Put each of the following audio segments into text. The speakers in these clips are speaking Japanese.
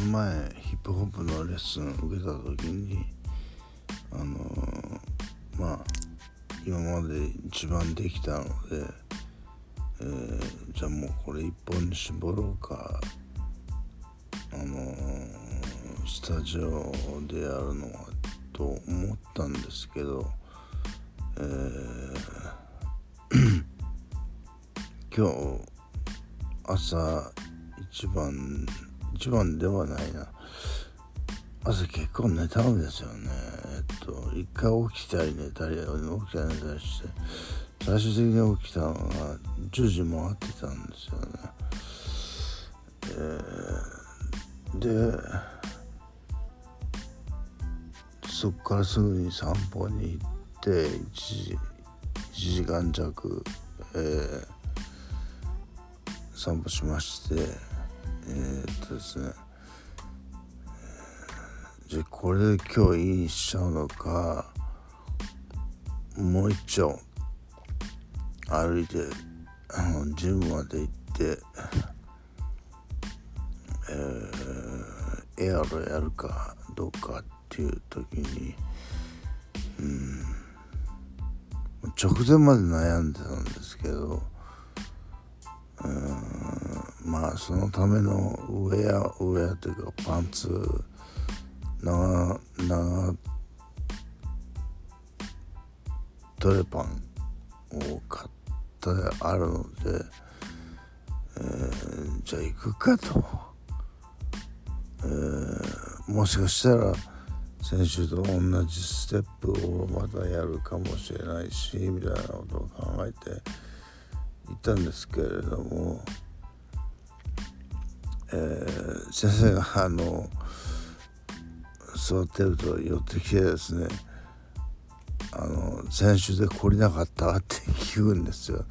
前ヒップホップのレッスン受けた時にあのまあ今まで一番できたので、えー、じゃあもうこれ一本に絞ろうかあのスタジオでやるのはと思ったんですけど、えー、今日朝一番一番ではないな。朝結構寝たんですよね。えっと一回起きたり寝たり起きたり寝たりして最終的に起きたのが10時回ってたんですよね。えー、でそこからすぐに散歩に行って1時 ,1 時間弱、えー、散歩しまして、とですね。じゃあこれで今日いいにしちゃうのかもう一丁歩いてあのジムまで行ってえー、エアロやるかどうかっていう時にうん直前まで悩んでたんですけどまあそのためのウェアウェアというかパンツ長長トレパンを買ってあるので、えー、じゃあ行くかと、えー、もしかしたら先週と同じステップをまたやるかもしれないしみたいなことを考えて行ったんですけれども、えー、先生があの座ってると寄ってきてですねあの先週で懲りなかったって聞くんですよ。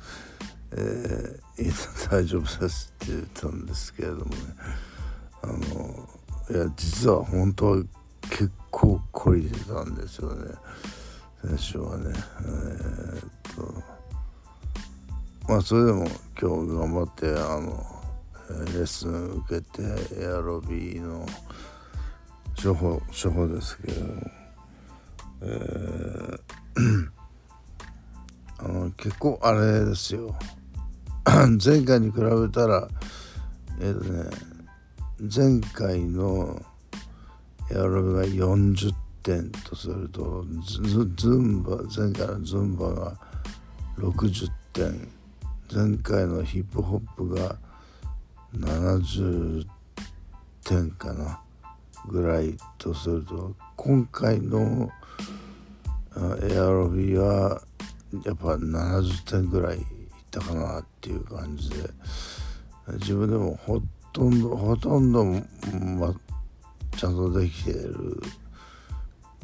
えー、大丈夫ですって言ったんですけれどもね。あのいや実は本当は結構懲りてたんですよね。先週はね。えー、っとまあそれでも今日頑張ってあのレッスン受けてエアロビーの処方処方ですけども、えー、あの結構あれですよ。前回に比べたらえっ、ー、とね前回のエアロビーが40点とするとズンバ前回のズンバが60点。前回のヒップホップが70点かな。ぐらいとすると今回のエアロビはやっぱ70点ぐらいいったかなっていう感じで。自分でもほとんどほとんど、ま、ちゃんとできている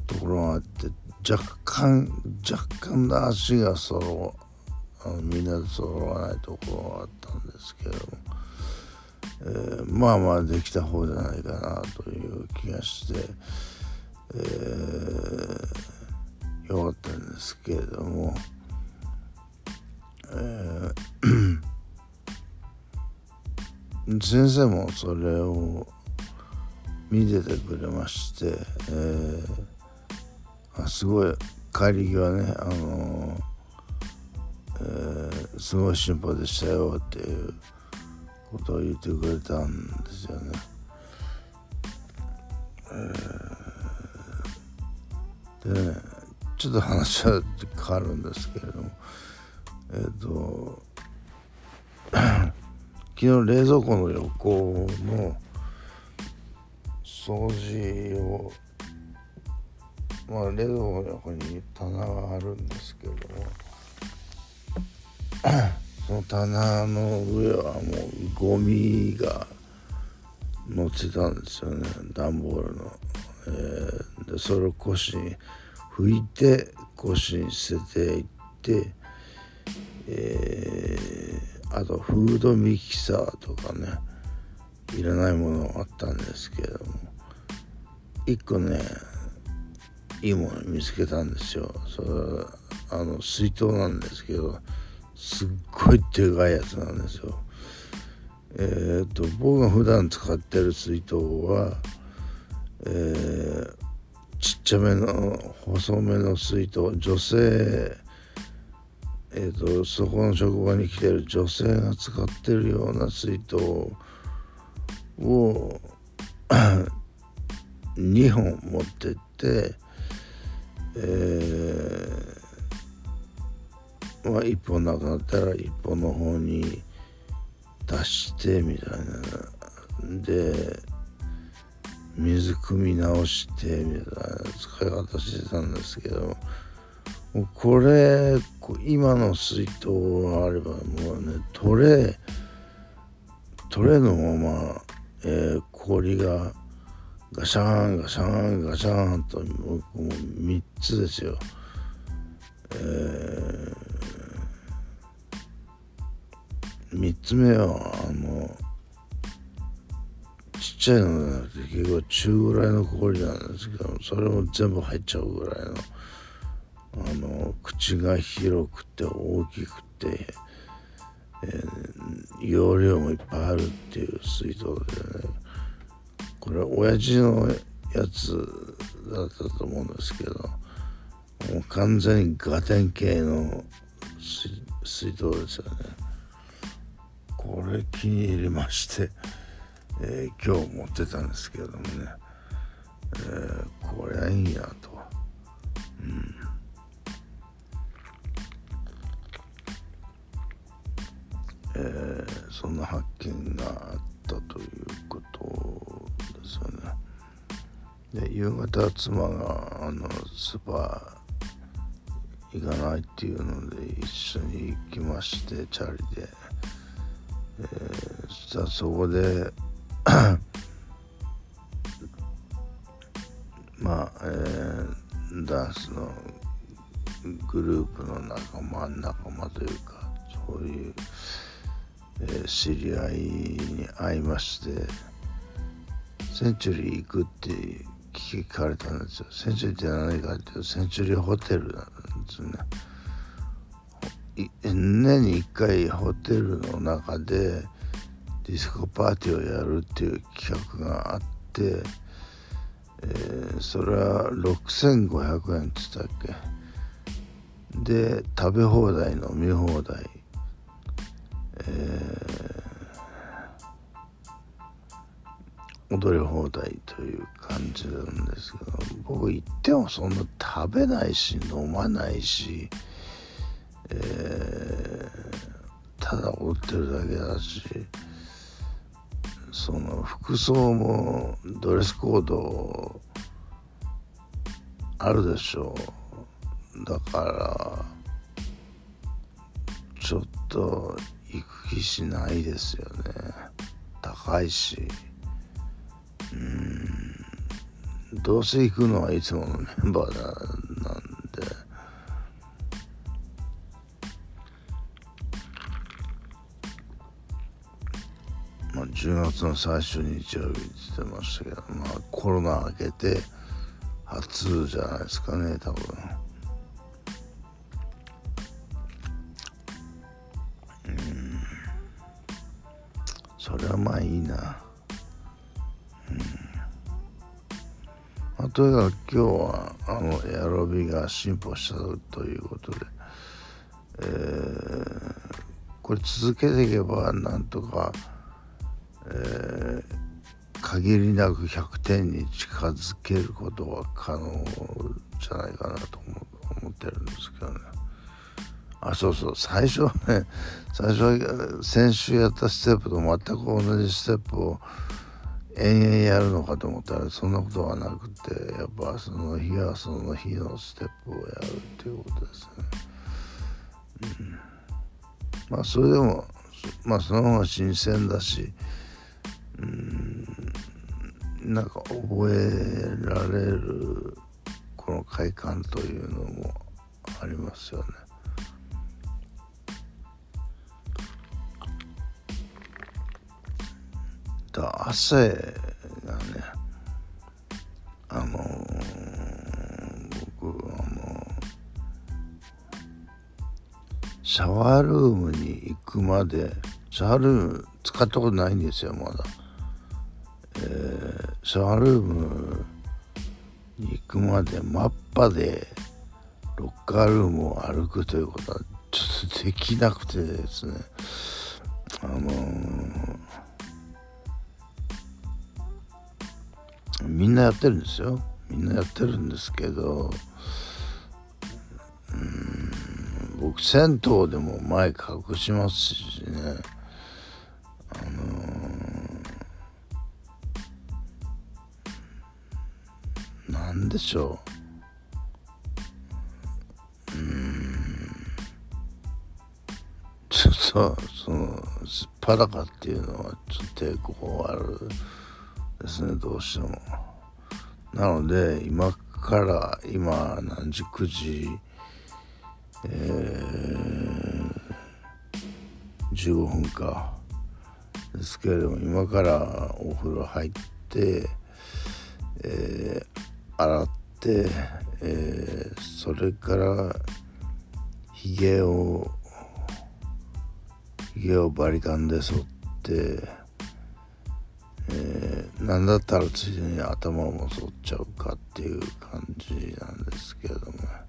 ところがあって若干若干の足が揃あのみんなで揃わないところがあったんですけども、えー、まあまあできた方じゃないかなという気がして、えー、よかったんですけれども、えー、先生もそれを見ててくれまして、えー、あすごい帰り際ねあのーえー、すごい進歩でしたよっていうことを言ってくれたんですよね。えー、でねちょっと話は変わるんですけれどもえっ、ー、と昨日冷蔵庫の横の掃除をまあ冷蔵庫の横に棚があるんですけれどもその棚の上はもうゴミが乗ってたんですよね段ボールの、えー、でそれを腰に拭いて腰に捨てていって、えー、あとフードミキサーとかねいらないものあったんですけれども一個ねいいもの見つけたんですよ。それあの水筒なんですけどすっごいでかいやつなんですよ。えーと、僕が普段使ってる水筒は、えー、ちっちゃめの細めの水筒女性えーと、そこの職場に来てる女性が使ってるような水筒を 2本持ってって、えー、まあ、1本なくなったら1本の方に出してみたいな。で水汲み直してみたいな。使い方してたんですけど。これ今の水筒があればもうねトレトレのまま、えー、氷がガシャーンガシャーンガシャーンともう3つですよ。えー、3つ目はあのちっちゃいのじゃなくて結構中ぐらいの氷なんですけどそれも全部入っちゃうぐらいの。あの口が広くて大きくて、えー、容量もいっぱいあるっていう水筒でねこれ親父のやつだったと思うんですけどもう完全にガテン系の水筒ですよねこれ気に入りまして、えー、今日持ってたんですけれどもね、えー、これはいいやと。うんえー、そんな発見があったということですよね。で夕方妻があのスーパー行かないっていうので一緒に行きましてチャリで、えー、そしたらそこで まあ、えー、ダンスのグループの仲間仲間というかそういうえー、知り合いに会いましてセンチュリー行くって聞かれたんですよ。センチュリーって何かっていうとセンチュリーホテルなんですね。年に1回ホテルの中でディスコパーティーをやるっていう企画があって、えー、それは6500円っつったっけ？で食べ放題飲み放題。えー、踊り放題という感じなんですけど僕行ってもそんな食べないし飲まないし、えー、ただ踊ってるだけだしその服装もドレスコードあるでしょう。だからちょっと行く気しないですよね。高いし。うん。どうせ行くのはいつものメンバーだなん10月の最初日曜日って言ってましたけどまあコロナ明けて初じゃないですかね多分。うん。それはまあいいな。うん。まあ、とにかく今日はあのエアロビが進歩したということで、えー、これ続けていけばなんとか、えー、限りなく100点に近づけることは可能じゃないかなと思ってるんですけどね。あそうそう最初はね 最初は先週やったステップと全く同じステップを延々やるのかと思ったらそんなことはなくてやっぱその日はその日のステップをやるっていうことですね。うん、まあそれでもまあその方が新鮮だしうんなんか覚えられるこの快感というのもありますよね。と汗がねあの、僕あのシャワールームに行くまでシャワールーム使ったことないんですよまだ、シャワールームに行くまでマッパでロッカールームを歩くということはちょっとできなくてですね。あのー、みんなやってるんですよ。みんなやってるんですけどうん僕銭湯でも前隠しますしね。でしょ。ううん。ちょっとそのすっぱだかっていうのはちょっと抵抗あるですねどうしても。なので今から今何時？9時？えー、15分か。ですけれども今からお風呂入って、えー、洗って、えー、それからひげをひげをバリカンで剃って、えー、何だったらついでに頭も剃っちゃうかっていう感じなんですけれども。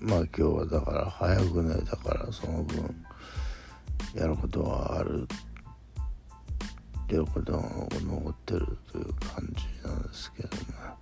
まあ今日はだから早く寝たからその分やることはあるやることが残ってるという感じなんですけどね。